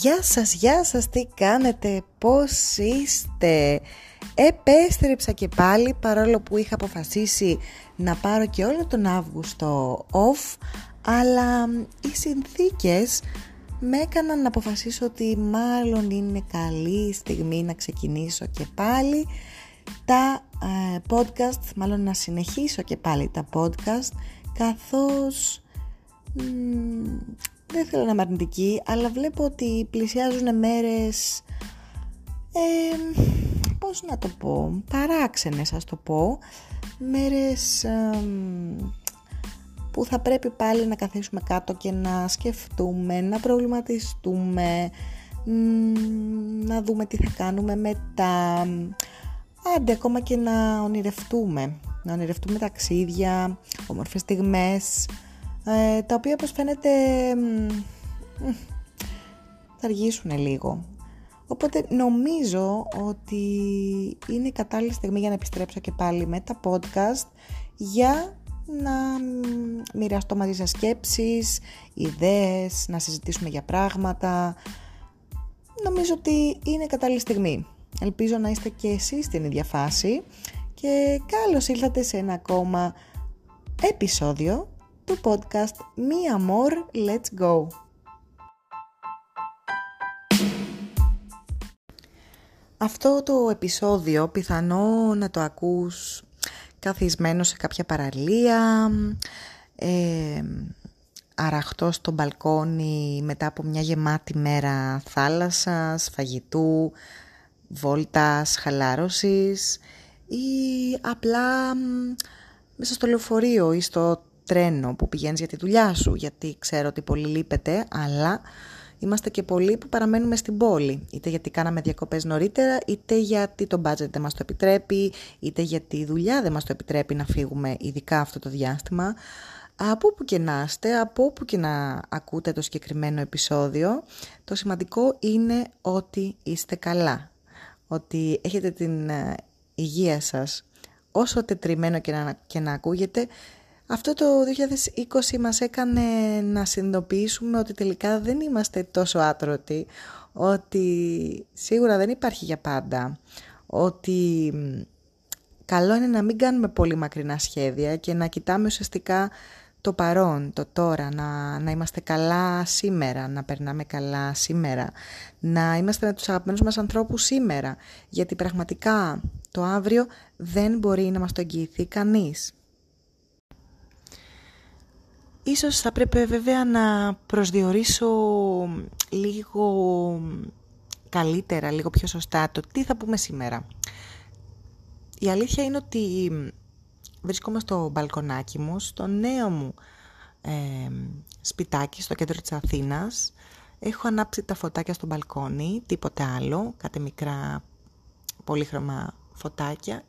Γεια σας, γεια σας, τι κάνετε, πώς είστε; Επέστρεψα και πάλι παρόλο που είχα αποφασίσει να πάρω και όλο τον Αύγουστο off, αλλά οι συνθήκες με έκαναν να αποφασίσω ότι μάλλον είναι καλή στιγμή να ξεκινήσω και πάλι τα ε, podcast, μάλλον να συνεχίσω και πάλι τα podcast, καθώς δεν θέλω να είμαι αρνητική, αλλά βλέπω ότι πλησιάζουν μέρες, ε, πώς να το πω, παράξενες ας το πω, μέρες που θα πρέπει πάλι να καθίσουμε κάτω και να σκεφτούμε, να προβληματιστούμε, να δούμε τι θα κάνουμε μετά, άντε ακόμα και να ονειρευτούμε, να ονειρευτούμε ταξίδια, όμορφες στιγμές, ε, τα οποία όπως φαίνεται θα αργήσουν λίγο. Οπότε νομίζω ότι είναι η κατάλληλη στιγμή για να επιστρέψω και πάλι με τα podcast για να μοιραστώ μαζί σας σκέψεις, ιδέες, να συζητήσουμε για πράγματα. Νομίζω ότι είναι κατάλληλη στιγμή. Ελπίζω να είστε και εσείς στην ίδια φάση και καλώς ήλθατε σε ένα ακόμα επεισόδιο του podcast Me Amor Let's Go. Αυτό το επεισόδιο πιθανό να το ακούς καθισμένο σε κάποια παραλία, ε, αραχτό στο μπαλκόνι μετά από μια γεμάτη μέρα θάλασσας, φαγητού, βόλτας, χαλάρωσης ή απλά μέσα στο λεωφορείο ή στο τρένο που πηγαίνεις για τη δουλειά σου, γιατί ξέρω ότι πολύ λείπετε, αλλά είμαστε και πολλοί που παραμένουμε στην πόλη. Είτε γιατί κάναμε διακοπές νωρίτερα, είτε γιατί το budget δεν μας το επιτρέπει, είτε γιατί η δουλειά δεν μας το επιτρέπει να φύγουμε ειδικά αυτό το διάστημα. Από όπου και να είστε, από όπου και να ακούτε το συγκεκριμένο επεισόδιο, το σημαντικό είναι ότι είστε καλά. Ότι έχετε την ε, υγεία σας όσο τετριμένο και να, και να ακούγεται, αυτό το 2020 μας έκανε να συνειδητοποιήσουμε ότι τελικά δεν είμαστε τόσο άτρωτοι, ότι σίγουρα δεν υπάρχει για πάντα, ότι καλό είναι να μην κάνουμε πολύ μακρινά σχέδια και να κοιτάμε ουσιαστικά το παρόν, το τώρα, να, να είμαστε καλά σήμερα, να περνάμε καλά σήμερα, να είμαστε με τους αγαπημένους μας ανθρώπους σήμερα, γιατί πραγματικά το αύριο δεν μπορεί να μας το εγγυηθεί κανείς. Ίσως θα πρέπει βέβαια να προσδιορίσω λίγο καλύτερα, λίγο πιο σωστά το τι θα πούμε σήμερα. Η αλήθεια είναι ότι βρίσκομαι στο μπαλκονάκι μου, στο νέο μου ε, σπιτάκι στο κέντρο της Αθήνας. Έχω ανάψει τα φωτάκια στο μπαλκόνι, τίποτε άλλο, κάτι μικρά πολύχρωμα φωτάκια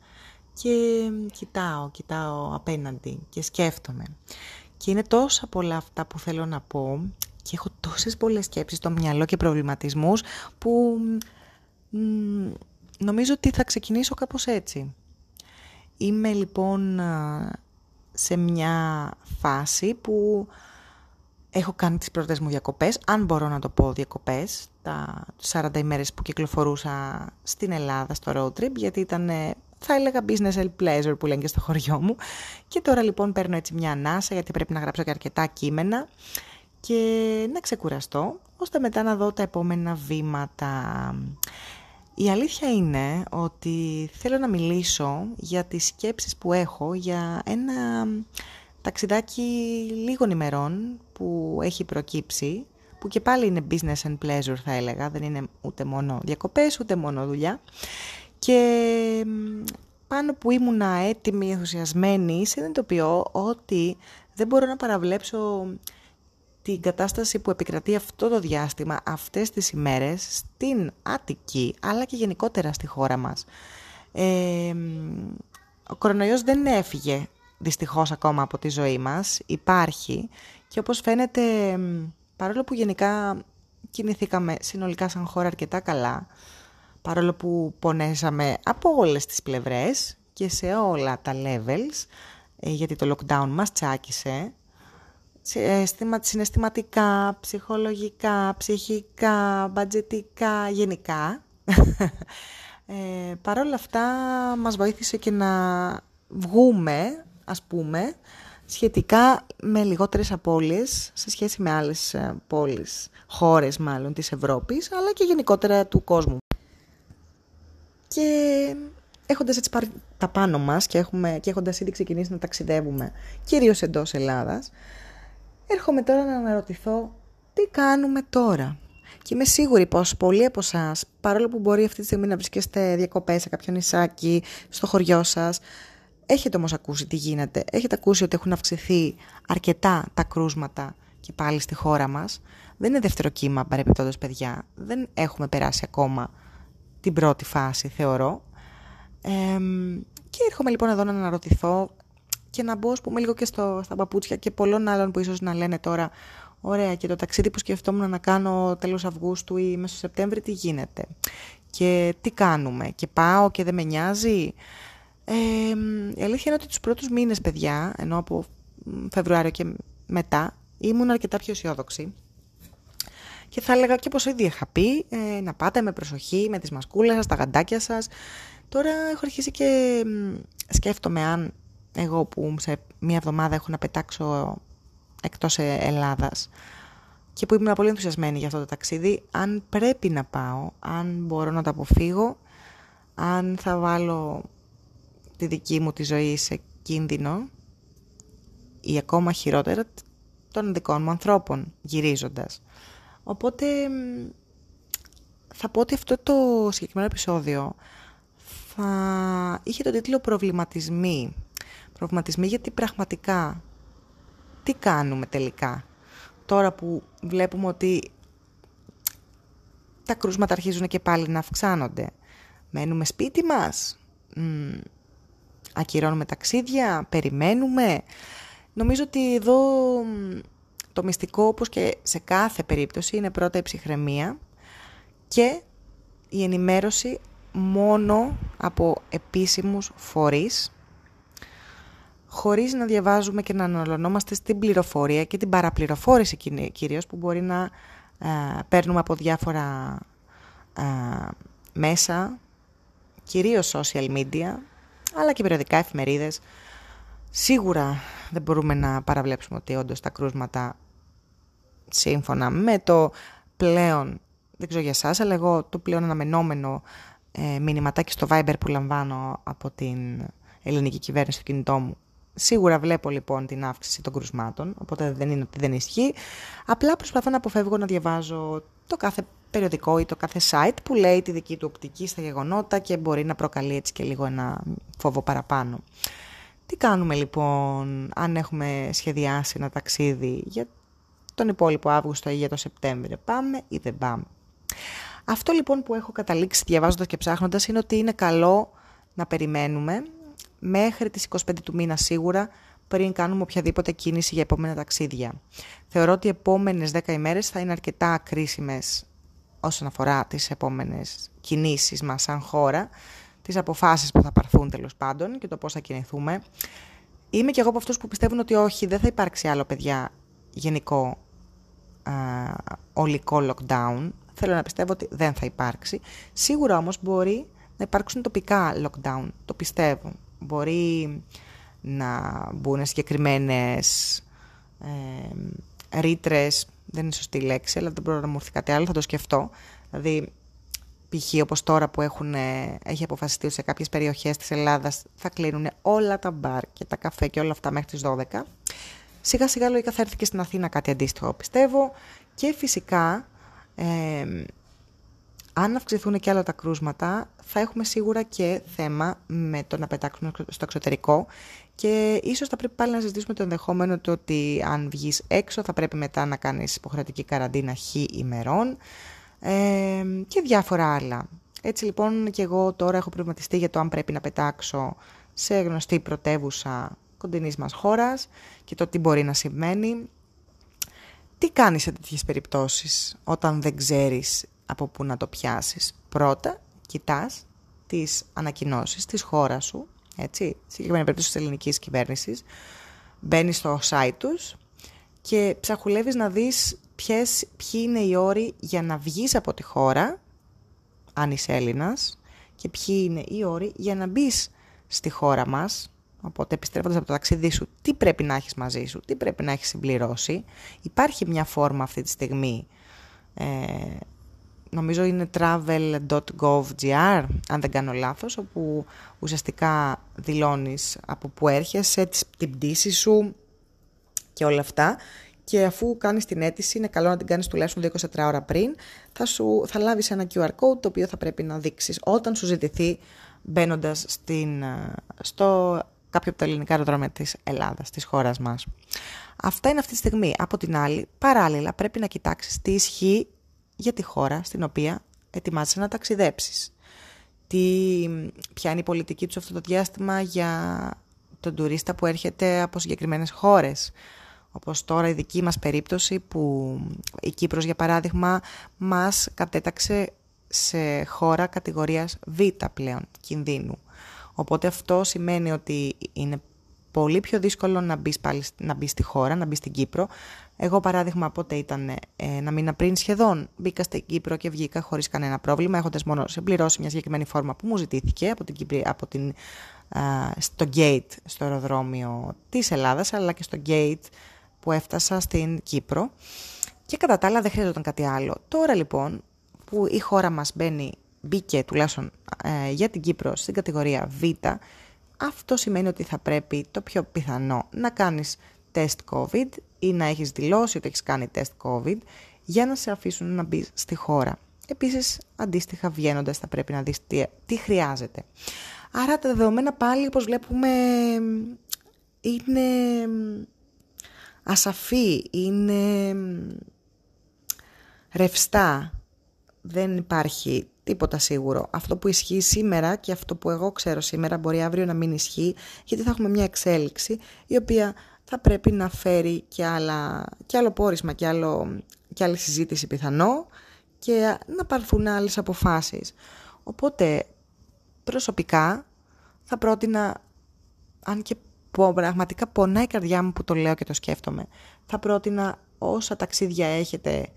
και κοιτάω, κοιτάω απέναντι και σκέφτομαι. Και είναι τόσα πολλά αυτά που θέλω να πω και έχω τόσες πολλές σκέψεις στο μυαλό και προβληματισμούς που νομίζω ότι θα ξεκινήσω κάπως έτσι. Είμαι λοιπόν σε μια φάση που έχω κάνει τις πρώτες μου διακοπές, αν μπορώ να το πω διακοπές, τα 40 ημέρες που κυκλοφορούσα στην Ελλάδα στο road trip, γιατί ήταν θα έλεγα business and pleasure που λένε και στο χωριό μου. Και τώρα λοιπόν παίρνω έτσι μια ανάσα γιατί πρέπει να γράψω και αρκετά κείμενα και να ξεκουραστώ ώστε μετά να δω τα επόμενα βήματα. Η αλήθεια είναι ότι θέλω να μιλήσω για τις σκέψεις που έχω για ένα ταξιδάκι λίγων ημερών που έχει προκύψει που και πάλι είναι business and pleasure θα έλεγα, δεν είναι ούτε μόνο διακοπές ούτε μόνο δουλειά και πάνω που ήμουνα έτοιμη, ενθουσιασμένη, συνειδητοποιώ ότι δεν μπορώ να παραβλέψω την κατάσταση που επικρατεί αυτό το διάστημα, αυτές τις ημέρες, στην Αττική, αλλά και γενικότερα στη χώρα μας. Ε, ο κορονοϊός δεν έφυγε δυστυχώς ακόμα από τη ζωή μας, υπάρχει και όπως φαίνεται, παρόλο που γενικά κινηθήκαμε συνολικά σαν χώρα αρκετά καλά, παρόλο που πονέσαμε από όλες τις πλευρές και σε όλα τα levels, ε, γιατί το lockdown μας τσάκισε, συναισθηματικά, ψυχολογικά, ψυχικά, μπατζετικά, γενικά. Ε, Παρ' όλα αυτά μας βοήθησε και να βγούμε, ας πούμε, σχετικά με λιγότερες απώλειες σε σχέση με άλλες ε, πόλεις, χώρες μάλλον της Ευρώπης, αλλά και γενικότερα του κόσμου. Και έχοντας έτσι πάρει τα πάνω μας και, έχουμε, και έχοντας ήδη ξεκινήσει να ταξιδεύουμε, κυρίως εντός Ελλάδας, έρχομαι τώρα να αναρωτηθώ τι κάνουμε τώρα; Και είμαι σίγουρη πως πολλοί από εσάς, παρόλο που μπορεί αυτή τη στιγμή να βρίσκεστε διακοπές σε κάποιο νησάκι, στο χωριό σας, έχετε όμως ακούσει τι γίνεται. Έχετε ακούσει ότι έχουν αυξηθεί αρκετά τα κρούσματα και πάλι στη χώρα μας. Δεν είναι δεύτερο κύμα παρεπιπτόντως παιδιά. Δεν έχουμε περάσει ακόμα την πρώτη φάση θεωρώ. Ε, και έρχομαι λοιπόν εδώ να αναρωτηθώ και να μπω, πούμε, λίγο και στο, στα παπούτσια και πολλών άλλων που ίσως να λένε τώρα Ωραία, και το ταξίδι που σκεφτόμουν να κάνω τέλος Αυγούστου ή μέσα Σεπτέμβρη, τι γίνεται; Και τι κάνουμε; Και πάω και δεν με νοιάζει; Ε, η αλήθεια είναι ότι τους πρώτους μήνες, παιδιά, ενώ από Φεβρουάριο και μετά, ήμουν αρκετά πιο αισιόδοξη. Και θα έλεγα και όπως ήδη είχα πει, ε, να πάτε με προσοχή, με τις μασκούλες σας, τα γαντάκια σας. Τώρα έχω αρχίσει και σκέφτομαι αν εγώ που σε μία εβδομάδα έχω να πετάξω εκτός ε, Ελλάδας και που ήμουν πολύ ενθουσιασμένη για αυτό το ταξίδι, αν πρέπει να πάω, αν μπορώ να το αποφύγω, αν θα βάλω τη δική μου τη ζωή σε κίνδυνο ή ακόμα χειρότερα των δικών μου ανθρώπων γυρίζοντας. Οπότε θα πω ότι αυτό το συγκεκριμένο επεισόδιο θα είχε τον τίτλο «Προβληματισμοί». Προβληματισμοί γιατί πραγματικά τι κάνουμε τελικά; Τώρα που βλέπουμε ότι τα κρούσματα αρχίζουν και πάλι να αυξάνονται. Μένουμε σπίτι μας, μ, ακυρώνουμε ταξίδια, περιμένουμε. Νομίζω ότι εδώ το μυστικό όπως και σε κάθε περίπτωση είναι πρώτα η ψυχραιμία και η ενημέρωση μόνο από επίσημους φορείς χωρίς να διαβάζουμε και να αναλωνόμαστε στην πληροφορία και την παραπληροφόρηση κυρίως που μπορεί να ε, παίρνουμε από διάφορα ε, μέσα, κυρίως social media, αλλά και περιοδικά εφημερίδες. Σίγουρα δεν μπορούμε να παραβλέψουμε ότι όντως τα κρούσματα σύμφωνα με το πλέον, δεν ξέρω για εσάς, αλλά εγώ το πλέον αναμενόμενο ε, μηνυματάκι στο Viber που λαμβάνω από την ελληνική κυβέρνηση του κινητό μου Σίγουρα βλέπω λοιπόν την αύξηση των κρουσμάτων, οπότε δεν είναι ότι δεν ισχύει. Απλά προσπαθώ να αποφεύγω να διαβάζω το κάθε περιοδικό ή το κάθε site που λέει τη δική του οπτική στα γεγονότα και μπορεί να προκαλεί έτσι και λίγο ένα φόβο παραπάνω. Τι κάνουμε λοιπόν αν έχουμε σχεδιάσει ένα ταξίδι για τον υπόλοιπο Αύγουστο ή για τον Σεπτέμβριο; Πάμε ή δεν πάμε. Αυτό λοιπόν που έχω καταλήξει διαβάζοντας και ψάχνοντας είναι ότι είναι καλό να περιμένουμε μέχρι τις 25 του μήνα σίγουρα πριν κάνουμε οποιαδήποτε κίνηση για επόμενα ταξίδια. Θεωρώ ότι οι επόμενες 10 ημέρες θα είναι αρκετά κρίσιμες όσον αφορά τις επόμενες κινήσεις μας σαν χώρα, τις αποφάσεις που θα πάρθουν τέλος πάντων και το πώς θα κινηθούμε. Είμαι και εγώ από αυτούς που πιστεύουν ότι όχι, δεν θα υπάρξει άλλο παιδιά γενικό α, ολικό lockdown. Θέλω να πιστεύω ότι δεν θα υπάρξει. Σίγουρα όμως μπορεί να υπάρξουν τοπικά lockdown, το πιστεύω μπορεί να μπουν συγκεκριμένες ε, ρήτρες, δεν είναι σωστή λέξη, αλλά δεν μπορώ να μου έρθει κάτι άλλο, θα το σκεφτώ. Δηλαδή, π.χ. όπως τώρα που έχουν, έχει αποφασιστεί ότι σε κάποιες περιοχές της Ελλάδας θα κλείνουν όλα τα μπαρ και τα καφέ και όλα αυτά μέχρι τις 12. Σιγά σιγά λογικά θα έρθει και στην Αθήνα κάτι αντίστοιχο πιστεύω και φυσικά ε, αν αυξηθούν και άλλα τα κρούσματα, θα έχουμε σίγουρα και θέμα με το να πετάξουμε στο εξωτερικό και ίσως θα πρέπει πάλι να συζητήσουμε το ενδεχόμενο το ότι αν βγεις έξω θα πρέπει μετά να κάνεις υποχρεωτική καραντίνα χ ημερών ε, και διάφορα άλλα. Έτσι λοιπόν και εγώ τώρα έχω προβληματιστεί για το αν πρέπει να πετάξω σε γνωστή πρωτεύουσα κοντινής μας χώρας και το τι μπορεί να σημαίνει. Τι κάνεις σε τέτοιες περιπτώσεις όταν δεν ξέρεις από πού να το πιάσεις; Πρώτα, κοιτάς τις ανακοινώσεις της χώρας σου, έτσι, συγκεκριμένη περίπτωση της ελληνικής κυβέρνησης, μπαίνεις στο site τους και ψαχουλεύεις να δεις ποιες, ποιοι είναι οι όροι για να βγεις από τη χώρα, αν είσαι Έλληνας, και ποιοι είναι οι όροι για να μπεις στη χώρα μας, Οπότε επιστρέφοντας από το ταξίδι σου, τι πρέπει να έχεις μαζί σου, τι πρέπει να έχεις συμπληρώσει. Υπάρχει μια φόρμα αυτή τη στιγμή, ε, νομίζω είναι travel.gov.gr, αν δεν κάνω λάθος, όπου ουσιαστικά δηλώνεις από που έρχεσαι, την πτήση σου και όλα αυτά. Και αφού κάνεις την αίτηση, είναι καλό να την κάνεις τουλάχιστον 24 ώρα πριν, θα, σου, θα λάβεις ένα QR code το οποίο θα πρέπει να δείξεις όταν σου ζητηθεί μπαίνοντας στο κάποιο από τα ελληνικά αεροδρόμια της Ελλάδας, της χώρας μας. Αυτά είναι αυτή τη στιγμή. Από την άλλη, παράλληλα πρέπει να κοιτάξεις τι ισχύει για τη χώρα στην οποία ετοιμάζεσαι να ταξιδέψεις. Τι, ποια είναι η πολιτική τους αυτό το διάστημα για τον τουρίστα που έρχεται από συγκεκριμένες χώρες. Όπως τώρα η δική μας περίπτωση που η Κύπρος για παράδειγμα μας κατέταξε σε χώρα κατηγορίας Β πλέον κινδύνου. Οπότε αυτό σημαίνει ότι είναι πολύ πιο δύσκολο να μπεις, πάλι, να μπεις στη χώρα, να μπεις στην Κύπρο. Εγώ παράδειγμα πότε ήταν ε, ένα μήνα πριν σχεδόν μπήκα στην Κύπρο και βγήκα χωρίς κανένα πρόβλημα έχοντας μόνο συμπληρώσει μια συγκεκριμένη φόρμα που μου ζητήθηκε από την, Κύπρη, από την, στο gate στο αεροδρόμιο της Ελλάδας αλλά και στο gate που έφτασα στην Κύπρο και κατά τα άλλα δεν χρειαζόταν κάτι άλλο. Τώρα λοιπόν που η χώρα μας μπαίνει μπήκε τουλάχιστον ε, για την Κύπρο στην κατηγορία Β, αυτό σημαίνει ότι θα πρέπει το πιο πιθανό να κάνεις τεστ COVID ή να έχεις δηλώσει ότι έχεις κάνει τεστ COVID για να σε αφήσουν να μπεις στη χώρα. Επίσης, αντίστοιχα βγαίνοντας θα πρέπει να δεις τι, τι χρειάζεται. Άρα τα δεδομένα πάλι, όπως βλέπουμε, είναι ασαφή, είναι ρευστά. Δεν υπάρχει τίποτα σίγουρο. Αυτό που ισχύει σήμερα και αυτό που εγώ ξέρω σήμερα μπορεί αύριο να μην ισχύει, γιατί θα έχουμε μια εξέλιξη η οποία θα πρέπει να φέρει και, άλλα, και άλλο πόρισμα και, άλλο, και άλλη συζήτηση πιθανό και να πάρθουν άλλες αποφάσεις. Οπότε προσωπικά θα πρότεινα, αν και πραγματικά πονάει η καρδιά μου που το λέω και το σκέφτομαι, θα πρότεινα όσα ταξίδια έχετε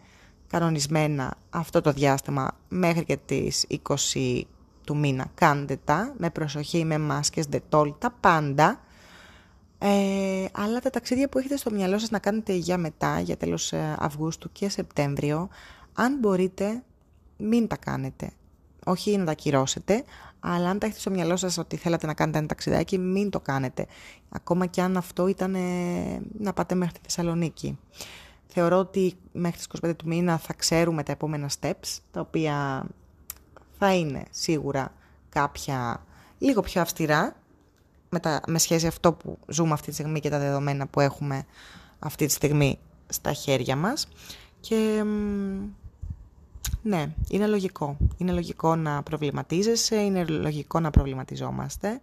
κανονισμένα αυτό το διάστημα μέχρι και τις 20 του μήνα. Κάντε τα με προσοχή, με μάσκες, δετόλ, τα πάντα. Ε, αλλά τα ταξίδια που έχετε στο μυαλό σας να κάνετε για μετά, για τέλος ε, Αυγούστου και Σεπτέμβριο, αν μπορείτε μην τα κάνετε. Όχι να τα κυρώσετε, αλλά αν τα έχετε στο μυαλό σας ότι θέλατε να κάνετε ένα ταξιδάκι, μην το κάνετε. Ακόμα και αν αυτό ήταν να πάτε μέχρι τη Θεσσαλονίκη. Θεωρώ ότι μέχρι τις 25 του μήνα θα ξέρουμε τα επόμενα steps, τα οποία θα είναι σίγουρα κάποια λίγο πιο αυστηρά, με, τα, με σχέση αυτό που ζούμε αυτή τη στιγμή και τα δεδομένα που έχουμε αυτή τη στιγμή στα χέρια μας. Και ναι, είναι λογικό. Είναι λογικό να προβληματίζεσαι, είναι λογικό να προβληματιζόμαστε.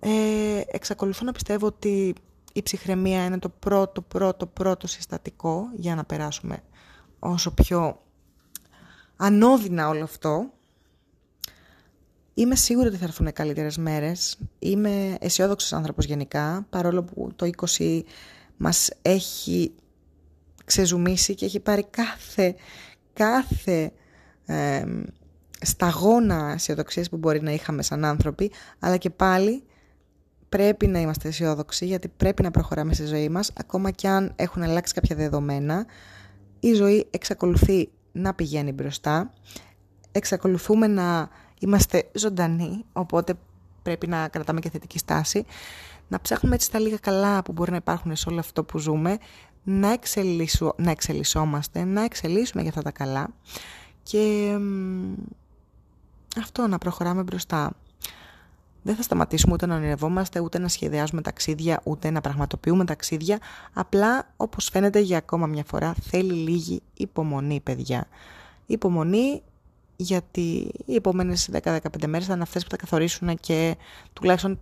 Ε, εξακολουθώ να πιστεύω ότι η ψυχραιμία είναι το πρώτο, πρώτο, πρώτο συστατικό για να περάσουμε όσο πιο ανώδυνα όλο αυτό. Είμαι σίγουρη ότι θα έρθουν καλύτερες μέρες. Είμαι αισιόδοξος άνθρωπος γενικά, παρόλο που το 20 μας έχει ξεζουμίσει και έχει πάρει κάθε, κάθε ε, σταγόνα αισιοδοξίας που μπορεί να είχαμε σαν άνθρωποι, αλλά και πάλι πρέπει να είμαστε αισιόδοξοι γιατί πρέπει να προχωράμε στη ζωή μας ακόμα και αν έχουν αλλάξει κάποια δεδομένα. Η ζωή εξακολουθεί να πηγαίνει μπροστά. Εξακολουθούμε να είμαστε ζωντανοί οπότε πρέπει να κρατάμε και θετική στάση. Να ψάχνουμε έτσι τα λίγα καλά που μπορεί να υπάρχουν σε όλο αυτό που ζούμε να, εξελισσο, να εξελισσόμαστε, να εξελίσσουμε για αυτά τα καλά και αυτό να προχωράμε μπροστά δεν θα σταματήσουμε ούτε να ονειρευόμαστε, ούτε να σχεδιάζουμε ταξίδια, ούτε να πραγματοποιούμε ταξίδια. Απλά, όπως φαίνεται για ακόμα μια φορά, θέλει λίγη υπομονή, παιδιά. Υπομονή γιατί οι επόμενες 10-15 μέρες θα είναι αυτές που θα καθορίσουν και τουλάχιστον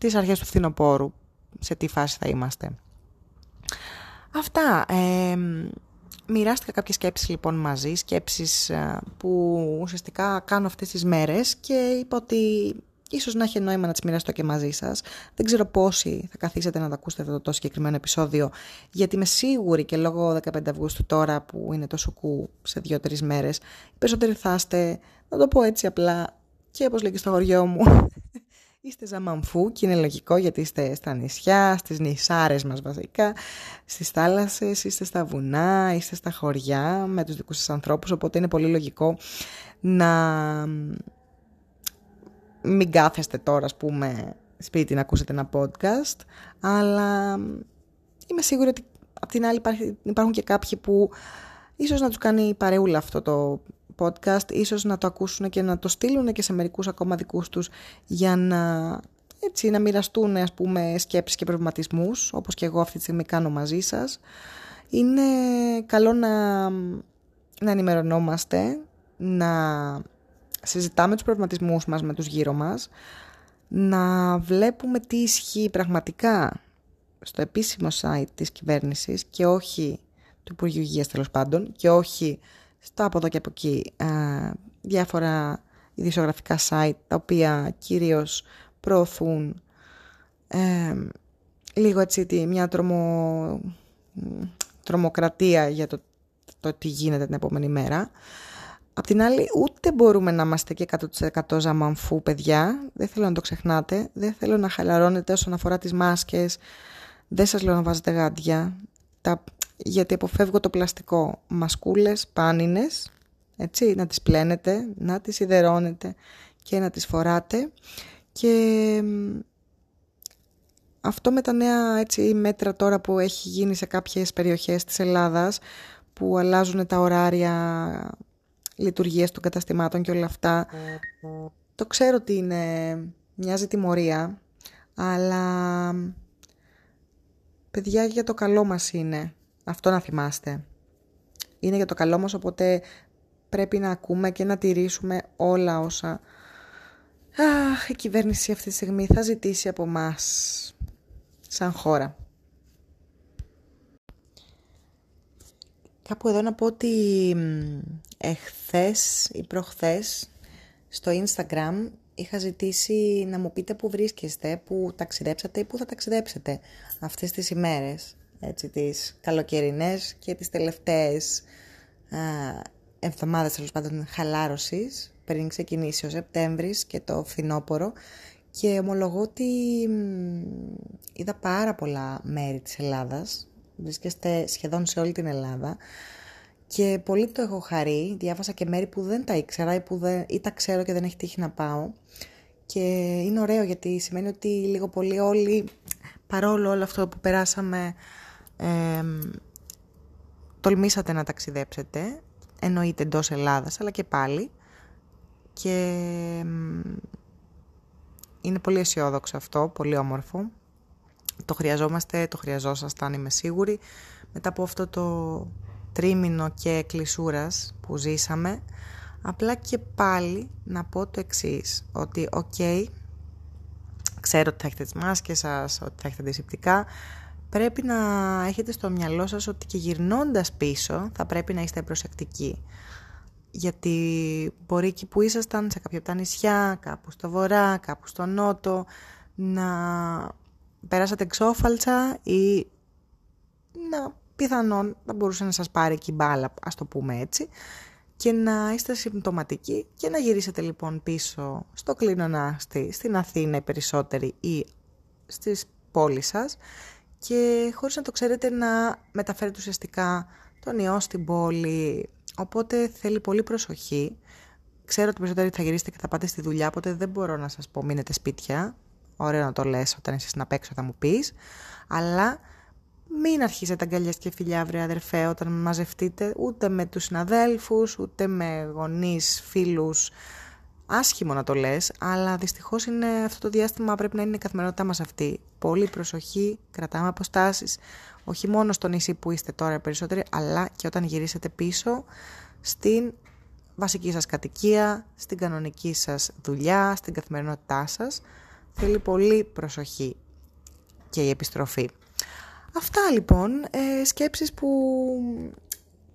τις αρχές του φθινοπόρου, σε τι φάση θα είμαστε. Αυτά. Ε, μοιράστηκα κάποιες σκέψεις λοιπόν μαζί, σκέψεις ε, που ουσιαστικά κάνω αυτές τις μέρες και είπα ότι ίσως να έχει νόημα να τις μοιραστώ και μαζί σας. Δεν ξέρω πόσοι θα καθίσετε να τα ακούσετε αυτό το συγκεκριμένο επεισόδιο, γιατί είμαι σίγουρη και λόγω 15 Αυγούστου τώρα που είναι το σουκού σε 2-3 μέρες, οι περισσότεροι θα είστε, να το πω έτσι απλά, και όπως λέει και στο χωριό μου, είστε ζαμαμφού και είναι λογικό γιατί είστε στα νησιά, στις νησάρες μας βασικά, στις θάλασσες, είστε στα βουνά, είστε στα χωριά με τους δικούς σας ανθρώπους, οπότε είναι πολύ λογικό να μην κάθεστε τώρα, ας πούμε, σπίτι να ακούσετε ένα podcast, αλλά είμαι σίγουρη ότι απ' την άλλη υπάρχουν και κάποιοι που ίσως να τους κάνει παρεούλα αυτό το podcast, ίσως να το ακούσουν και να το στείλουν και σε μερικούς ακόμα δικούς τους για να, έτσι, να μοιραστούν ας πούμε, σκέψεις και προβληματισμούς, όπως και εγώ αυτή τη στιγμή κάνω μαζί σας. Είναι καλό να, να ενημερωνόμαστε, να συζητάμε τους προβληματισμούς μας με τους γύρω μας, να βλέπουμε τι ισχύει πραγματικά στο επίσημο site της κυβέρνησης και όχι του Υπουργείου Υγείας τέλος πάντων και όχι στα από εδώ και από εκεί διάφορα ειδησιογραφικά site τα οποία κυρίως προωθούν λίγο έτσι μια τρομο, τρομοκρατία για το, το τι γίνεται την επόμενη μέρα. Απ' την άλλη, ούτε μπορούμε να είμαστε και 100% ζαμαμφού, παιδιά. Δεν θέλω να το ξεχνάτε. Δεν θέλω να χαλαρώνετε όσον αφορά τις μάσκες. Δεν σας λέω να βάζετε γάντια. Τα... Γιατί αποφεύγω το πλαστικό. Μασκούλες, πάνινες, έτσι, να τις πλένετε, να τις σιδερώνετε και να τις φοράτε. Και αυτό με τα νέα έτσι, μέτρα τώρα που έχει γίνει σε κάποιες περιοχές της Ελλάδας που αλλάζουν τα ωράρια λειτουργίες των καταστημάτων και όλα αυτά. Το ξέρω ότι είναι μια τιμωρία, αλλά παιδιά για το καλό μας είναι. Αυτό να θυμάστε. Είναι για το καλό μας, οπότε πρέπει να ακούμε και να τηρήσουμε όλα όσα Αχ, η κυβέρνηση αυτή τη στιγμή θα ζητήσει από μας σαν χώρα. Κάπου εδώ να πω ότι εχθές ή προχθές στο Instagram είχα ζητήσει να μου πείτε που βρίσκεστε, που ταξιδέψατε ή που θα ταξιδέψετε αυτές τις ημέρες, έτσι, τις καλοκαιρινές και τις τελευταίες α, εβδομάδες τέλος πάντων χαλάρωσης πριν ξεκινήσει ο Σεπτέμβρης και το φθινόπωρο. Και ομολογώ ότι είδα πάρα πολλά μέρη της Ελλάδας. Βρίσκεστε σχεδόν σε όλη την Ελλάδα. Και πολύ το έχω χαρεί, διάβασα και μέρη που δεν τα ήξερα ή, που δεν, ή τα ξέρω και δεν έχει τύχει να πάω. Και είναι ωραίο γιατί σημαίνει ότι λίγο πολύ όλοι, παρόλο όλο αυτό που περάσαμε, ε, τολμήσατε να ταξιδέψετε, εννοείται εντός Ελλάδας αλλά και πάλι και είναι πολύ αισιόδοξο αυτό, πολύ όμορφο. Το χρειαζόμαστε, το χρειαζόσασταν είμαι σίγουρη. Μετά από αυτό το τρίμηνο και κλεισούρας που ζήσαμε, απλά και πάλι να πω το εξής, ότι οκ, ξέρω ότι θα έχετε τις μάσκες σας, ότι θα έχετε αντισηπτικά, πρέπει να έχετε στο μυαλό σας ότι και γυρνώντας πίσω θα πρέπει να είστε προσεκτικοί. Γιατί μπορεί εκεί που ήσασταν σε κάποια από τα νησιά, κάπου στο βορρά, κάπου στο νότο, να περάσατε έξω φάλτσα ή να πιθανόν θα μπορούσε να σας πάρει εκεί μπάλα, ας το πούμε έτσι, και να είστε συμπτωματικοί και να γυρίσετε λοιπόν πίσω στο Κλίνονάστη, στην Αθήνα οι περισσότεροι ή στις πόλεις σας και χωρίς να το ξέρετε να μεταφέρετε ουσιαστικά τον ιό στην πόλη. Οπότε θέλει πολύ προσοχή. Ξέρω ότι περισσότεροι θα γυρίσετε και θα πάτε στη δουλειά, οπότε δεν μπορώ να σας πω μείνετε σπίτια. Ωραίο να το λες όταν είσαι να παίξω θα μου πεις. Αλλά μην αρχίσετε αγκαλιές και φιλιά, βρε αδερφέ, όταν μαζευτείτε ούτε με τους συναδέλφους, ούτε με γονείς, φίλους. Άσχημο να το λες, αλλά δυστυχώς είναι αυτό το διάστημα πρέπει να είναι η καθημερινότητά μας αυτή. Πολύ προσοχή, κρατάμε αποστάσεις, όχι μόνο στο νησί που είστε τώρα περισσότεροι, αλλά και όταν γυρίσετε πίσω στην βασική σας κατοικία, στην κανονική σας δουλειά, στην καθημερινότητά σας. Θέλει πολύ προσοχή και η επιστροφή. Αυτά λοιπόν, ε, σκέψεις που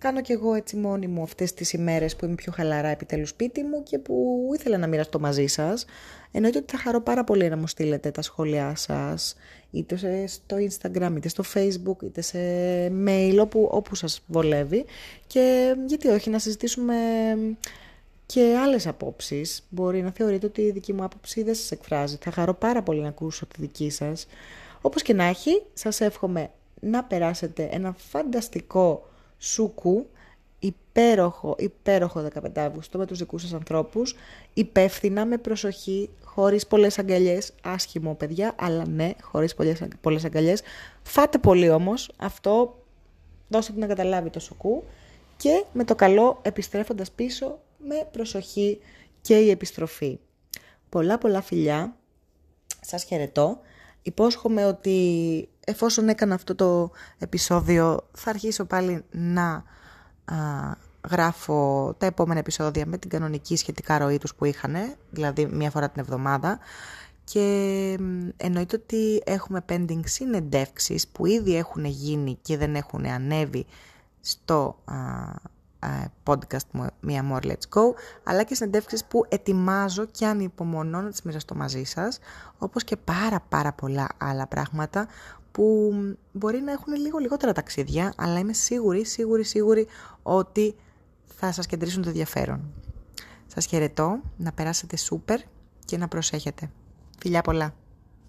κάνω κι εγώ έτσι μόνη μου αυτές τις ημέρες που είμαι πιο χαλαρά επιτέλους σπίτι μου και που ήθελα να μοιραστώ μαζί σας. Εννοείται ότι θα χαρώ πάρα πολύ να μου στείλετε τα σχόλιά σας, είτε στο Instagram, είτε στο Facebook, είτε σε mail, όπου, όπου σας βολεύει. Και γιατί όχι να συζητήσουμε και άλλες απόψεις. Μπορεί να θεωρείτε ότι η δική μου άποψη δεν σας εκφράζει. Θα χαρώ πάρα πολύ να ακούσω τη δική σας. Όπως και να έχει, σας εύχομαι να περάσετε ένα φανταστικό σούκου, υπέροχο, υπέροχο 15 Αύγουστο με τους δικούς σας ανθρώπους, υπεύθυνα, με προσοχή, χωρίς πολλές αγκαλιές, άσχημο παιδιά, αλλά ναι, χωρίς πολλές, πολλές αγκαλιές. Φάτε πολύ όμως, αυτό δώστε να καταλάβει το σουκού και με το καλό επιστρέφοντας πίσω με προσοχή και η επιστροφή. Πολλά πολλά φιλιά, σας χαιρετώ. Υπόσχομαι ότι εφόσον έκανα αυτό το επεισόδιο θα αρχίσω πάλι να γράφω τα επόμενα επεισόδια με την κανονική σχετικά ροή τους που είχαν, δηλαδή μία φορά την εβδομάδα. Και εννοείται ότι έχουμε pending συνεντεύξεις που ήδη έχουν γίνει και δεν έχουν ανέβει στο podcast μου «Μία More Let's Go» αλλά και συνεντεύξεις που ετοιμάζω και ανυπομονώ να τις μοιραστώ μαζί σας όπως και πάρα πάρα πολλά άλλα πράγματα που μπορεί να έχουν λίγο λιγότερα ταξίδια αλλά είμαι σίγουρη, σίγουρη, σίγουρη ότι θα σας κεντρήσουν το ενδιαφέρον. Σας χαιρετώ, να περάσετε σούπερ και να προσέχετε. Φιλιά πολλά!